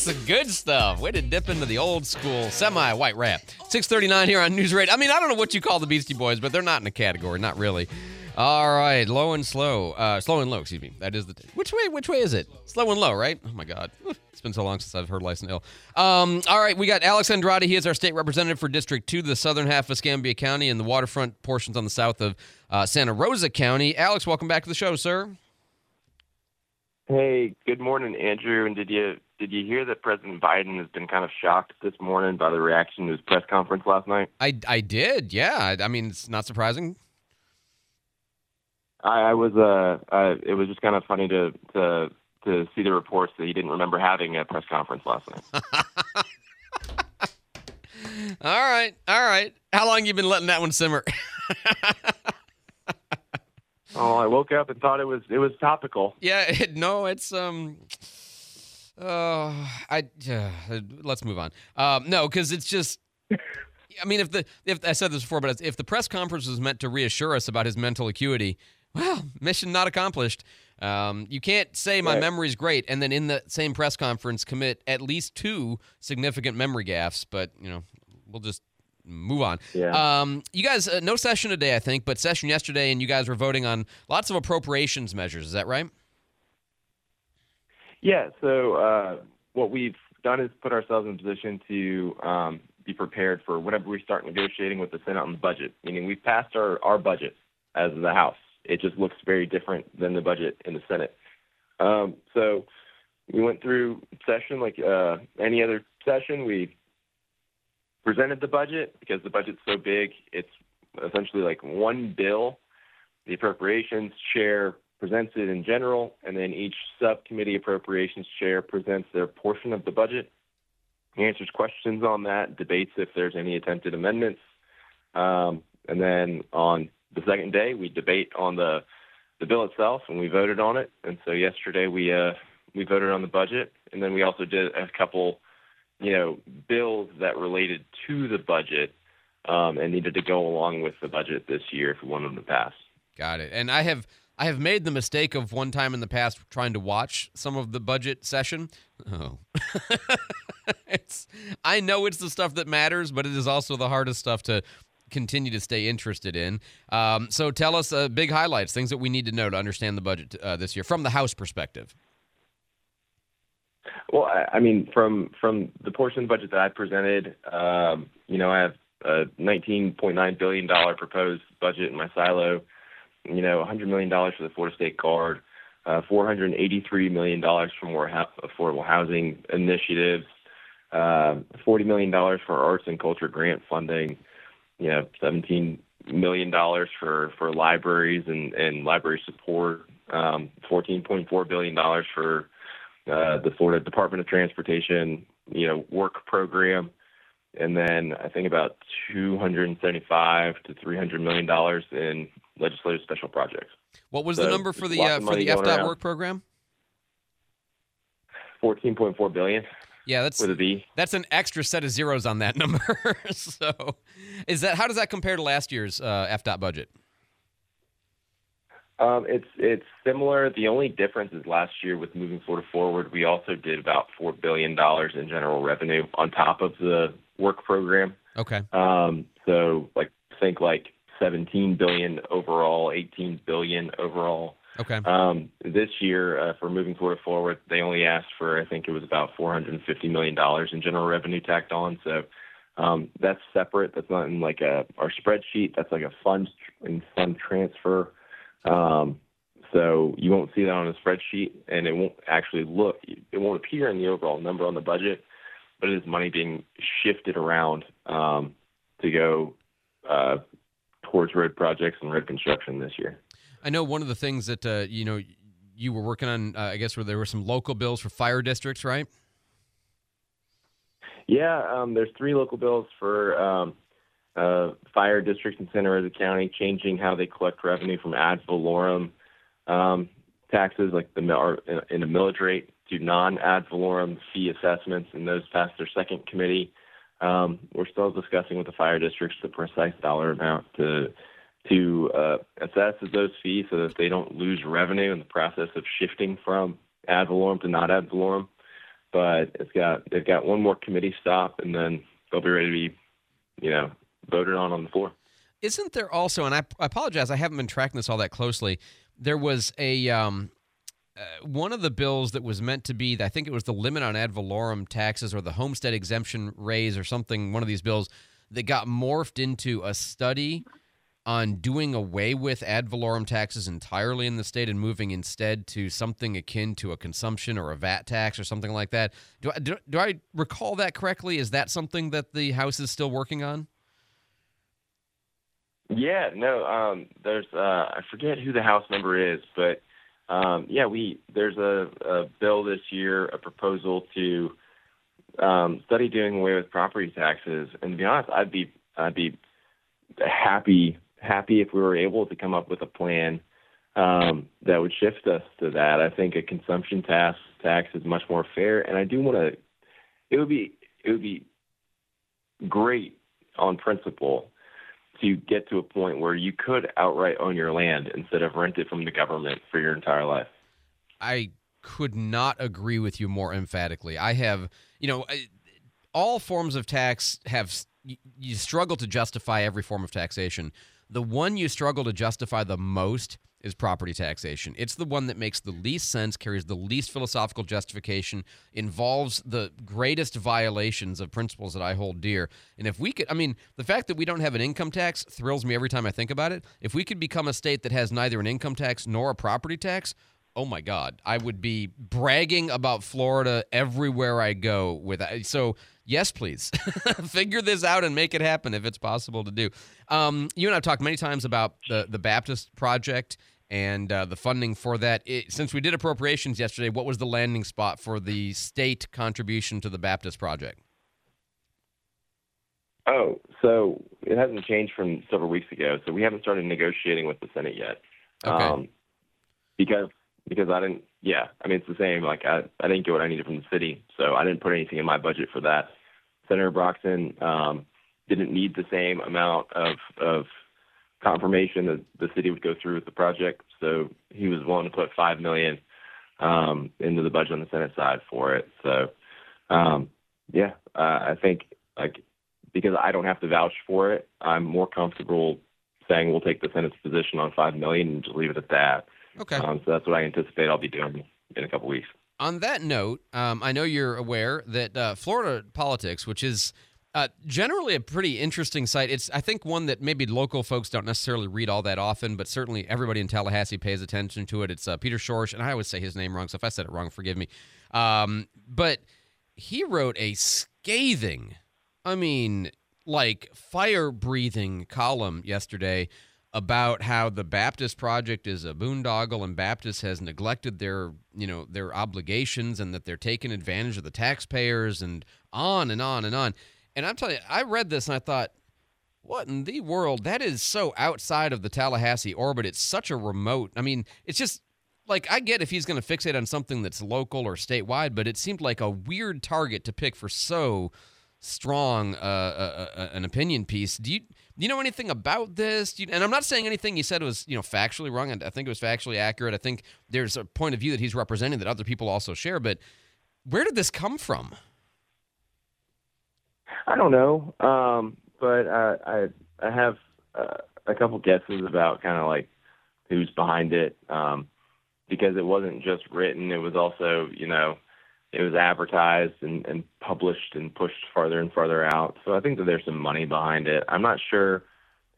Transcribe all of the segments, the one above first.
That's the good stuff. Way to dip into the old school semi-white rap. 639 here on News Radio. I mean, I don't know what you call the Beastie Boys, but they're not in a category. Not really. All right, low and slow. Uh, slow and low, excuse me. That is the. T- which way? Which way is it? Slow and low, right? Oh my God, it's been so long since I've heard and Ill. Um, all right, we got Alex Andrade. He is our state representative for District Two, the southern half of Escambia County, and the waterfront portions on the south of uh, Santa Rosa County. Alex, welcome back to the show, sir. Hey, good morning, Andrew. And did you did you hear that President Biden has been kind of shocked this morning by the reaction to his press conference last night? I I did, yeah. I, I mean, it's not surprising. I, I was uh, uh, it was just kind of funny to to to see the reports that he didn't remember having a press conference last night. all right, all right. How long you been letting that one simmer? oh, I woke up and thought it was it was topical. Yeah, it, no, it's um. Uh, I uh, let's move on. Um, no, because it's just. I mean, if the if I said this before, but if the press conference was meant to reassure us about his mental acuity, well, mission not accomplished. Um, you can't say my right. memory's great and then in the same press conference commit at least two significant memory gaffes. But you know, we'll just move on. Yeah. Um, you guys, uh, no session today, I think, but session yesterday, and you guys were voting on lots of appropriations measures. Is that right? Yeah. So uh, what we've done is put ourselves in a position to um, be prepared for whenever we start negotiating with the Senate on the budget. Meaning, we've passed our our budget as the House it just looks very different than the budget in the Senate. Um, so we went through session like uh, any other session. We presented the budget because the budget's so big. It's essentially like one bill. The appropriations chair presents it in general, and then each subcommittee appropriations chair presents their portion of the budget. Answers questions on that, debates if there's any attempted amendments, um, and then on the second day we debate on the the bill itself and we voted on it. And so yesterday we uh we voted on the budget and then we also did a couple you know bills that related to the budget um, and needed to go along with the budget this year if we wanted them to pass. Got it. And I have I have made the mistake of one time in the past trying to watch some of the budget session. Oh. it's I know it's the stuff that matters, but it is also the hardest stuff to continue to stay interested in. Um, so tell us uh, big highlights, things that we need to know to understand the budget uh, this year from the House perspective. Well, I, I mean, from from the portion of the budget that I presented, um, you know, I have a 19.9 billion dollar proposed budget in my silo. You know, 100 million dollars for the Florida State Guard, uh, 483 million dollars for more ha- affordable housing initiatives, uh, 40 million dollars for arts and culture grant funding, you know, 17 million dollars for for libraries and and library support, um, 14.4 billion dollars for uh, the Florida Department of Transportation, you know, work program, and then I think about 275 to 300 million dollars in legislative special projects. What was so the number for the uh, for the FDOT work program? 14.4 billion. Yeah, that's with a V. That's an extra set of zeros on that number. so, is that how does that compare to last year's uh, FDOT budget? Um, it's it's similar. The only difference is last year with moving Florida forward, we also did about four billion dollars in general revenue on top of the work program. Okay. Um, so like think like 17 billion overall, 18 billion overall. Okay. Um, this year, uh, for moving Florida forward, they only asked for I think it was about 450 million dollars in general revenue tacked on. So um, that's separate. That's not in like a our spreadsheet. That's like a fund and fund transfer. Um, so you won't see that on a spreadsheet, and it won't actually look. It won't appear in the overall number on the budget, but it is money being shifted around um, to go uh, towards road projects and road construction this year. I know one of the things that uh, you know you were working on. Uh, I guess where there were some local bills for fire districts, right? Yeah, um, there's three local bills for um, uh, fire districts in Santa Rosa County, changing how they collect revenue from ad valorem um, taxes, like the in a millage rate, to non-ad valorem fee assessments, and those passed their second committee. Um, we're still discussing with the fire districts the precise dollar amount to to uh, assess those fees so that they don't lose revenue in the process of shifting from ad valorem to not ad valorem. but it's got they've got one more committee stop, and then they'll be ready to be, you know, voted on on the floor. Isn't there also, and I, I apologize, I haven't been tracking this all that closely. There was a um, one of the bills that was meant to be, I think it was the limit on ad valorem taxes or the homestead exemption raise or something. One of these bills that got morphed into a study on doing away with ad valorem taxes entirely in the state and moving instead to something akin to a consumption or a VAT tax or something like that. Do I, do, do I recall that correctly? Is that something that the House is still working on? Yeah, no, um, there's uh, I forget who the House member is, but um, yeah, we there's a, a bill this year, a proposal to um, study doing away with property taxes. And to be honest, I'd be I'd be happy happy if we were able to come up with a plan um, that would shift us to that. I think a consumption tax tax is much more fair, and I do want to. It would be it would be great on principle to get to a point where you could outright own your land instead of rent it from the government for your entire life. I could not agree with you more emphatically. I have, you know, all forms of tax have you struggle to justify every form of taxation. The one you struggle to justify the most is property taxation. It's the one that makes the least sense, carries the least philosophical justification, involves the greatest violations of principles that I hold dear. And if we could, I mean, the fact that we don't have an income tax thrills me every time I think about it. If we could become a state that has neither an income tax nor a property tax, oh my God, I would be bragging about Florida everywhere I go with So yes, please figure this out and make it happen if it's possible to do. Um, you and I've talked many times about the the Baptist project and uh, the funding for that. It, since we did appropriations yesterday, what was the landing spot for the state contribution to the Baptist project? Oh, so it hasn't changed from several weeks ago. So we haven't started negotiating with the Senate yet. Okay. Um, because because I didn't. Yeah, I mean it's the same. Like I I didn't get what I needed from the city, so I didn't put anything in my budget for that. Senator Broxson um, didn't need the same amount of of confirmation that the city would go through with the project, so he was willing to put five million um, into the budget on the Senate side for it. So um, yeah, uh, I think like because I don't have to vouch for it, I'm more comfortable saying we'll take the Senate's position on five million and just leave it at that. Okay. Um, so that's what I anticipate I'll be doing in a couple weeks on that note, um, I know you're aware that uh, Florida politics, which is uh, generally a pretty interesting site, it's I think one that maybe local folks don't necessarily read all that often, but certainly everybody in Tallahassee pays attention to it. It's uh, Peter Schorsch, and I always say his name wrong, so if I said it wrong, forgive me. Um, but he wrote a scathing, I mean, like fire breathing column yesterday about how the Baptist project is a boondoggle and Baptist has neglected their, you know, their obligations and that they're taking advantage of the taxpayers and on and on and on. And I'm telling you, I read this and I thought, what in the world? That is so outside of the Tallahassee orbit. It's such a remote. I mean, it's just like I get if he's going to fixate on something that's local or statewide, but it seemed like a weird target to pick for so strong uh, uh, uh, an opinion piece. Do you do you know anything about this? You, and I'm not saying anything he said was you know factually wrong. I think it was factually accurate. I think there's a point of view that he's representing that other people also share. But where did this come from? I don't know, um, but I I have uh, a couple guesses about kind of like who's behind it um, because it wasn't just written; it was also you know it was advertised and, and published and pushed farther and farther out. So I think that there's some money behind it. I'm not sure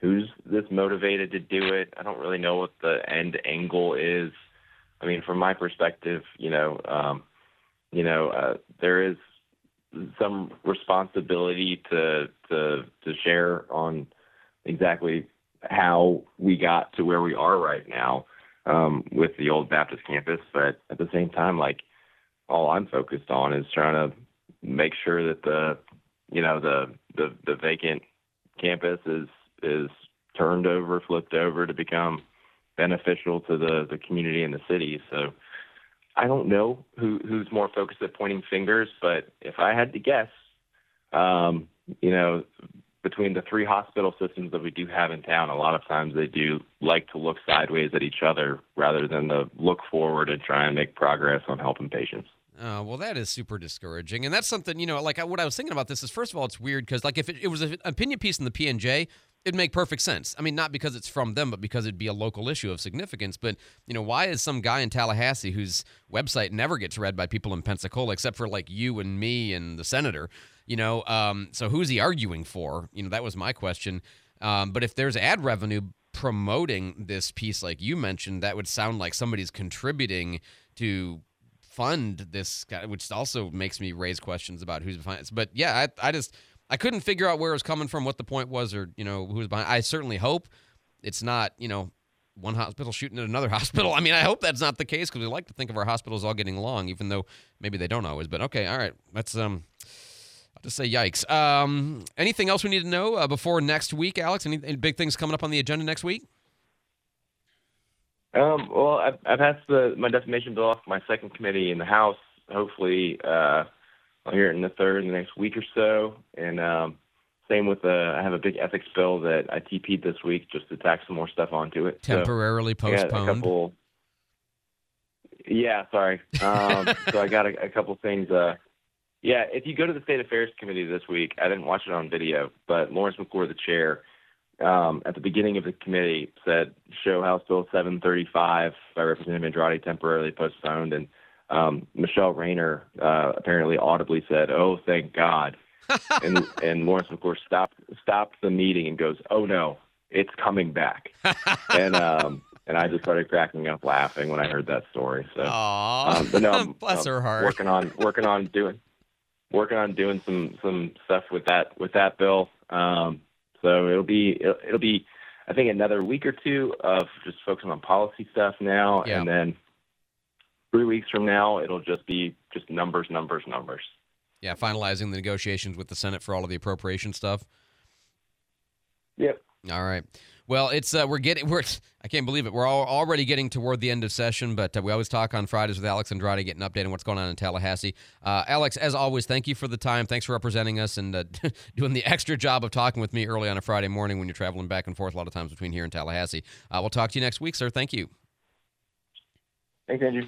who's this motivated to do it. I don't really know what the end angle is. I mean, from my perspective, you know, um, you know, uh, there is some responsibility to to to share on exactly how we got to where we are right now um, with the old Baptist campus, but at the same time, like all I'm focused on is trying to make sure that the you know the the, the vacant campus is is turned over, flipped over to become beneficial to the the community and the city. So I don't know who who's more focused at pointing fingers, but if I had to guess, um, you know, between the three hospital systems that we do have in town, a lot of times they do like to look sideways at each other rather than to look forward and try and make progress on helping patients. Oh, well, that is super discouraging. And that's something, you know, like I, what I was thinking about this is first of all, it's weird because, like, if it, it was an opinion piece in the PNJ, it'd make perfect sense. I mean, not because it's from them, but because it'd be a local issue of significance. But, you know, why is some guy in Tallahassee whose website never gets read by people in Pensacola except for like you and me and the senator, you know, um, so who's he arguing for? You know, that was my question. Um, but if there's ad revenue promoting this piece, like you mentioned, that would sound like somebody's contributing to fund this guy, which also makes me raise questions about who's behind it. But yeah, I, I just I couldn't figure out where it was coming from, what the point was, or you know who was behind. I certainly hope it's not you know one hospital shooting at another hospital. I mean, I hope that's not the case because we like to think of our hospitals all getting along, even though maybe they don't always. But okay, all right, let's um. I'll just say yikes. Um, anything else we need to know uh, before next week, Alex? Any, any big things coming up on the agenda next week? Um, well, I've, I've passed the, my defamation bill off my second committee in the House. Hopefully, uh, I'll hear it in the third in the next week or so. And um, same with the, I have a big ethics bill that I TP'd this week just to tack some more stuff onto it. Temporarily so I postponed. a couple. Yeah, sorry. Um, so I got a, a couple things. Uh, yeah, if you go to the State Affairs Committee this week, I didn't watch it on video, but Lawrence McClure, the chair, um, at the beginning of the committee said, "Show House Bill 735 by Representative Andrade temporarily postponed." And um, Michele Rayner uh, apparently audibly said, "Oh, thank God." and and Lawrence course, stopped stopped the meeting and goes, "Oh no, it's coming back." and um, and I just started cracking up laughing when I heard that story. So, um, but no, I'm, bless I'm her heart. working on working on doing working on doing some some stuff with that with that bill. Um, so it'll be it'll, it'll be I think another week or two of just focusing on policy stuff now, Yeah. and then three weeks from now it'll just be just numbers, numbers, numbers. Yeah, finalizing the negotiations with the Senate for all of the appropriation stuff. Yep. All right. Well, it's uh, we're getting we're I can't believe it. We're all already getting toward the end of session, but uh, we always talk on Fridays with Alex Andrade, getting an update on what's going on in Tallahassee. Uh, Alex, as always, thank you for the time. Thanks for representing us and uh, doing the extra job of talking with me early on a Friday morning when you're traveling back and forth a lot of times between here and Tallahassee. Uh, we'll talk to you next week, sir. Thank you. Thanks, Andrew.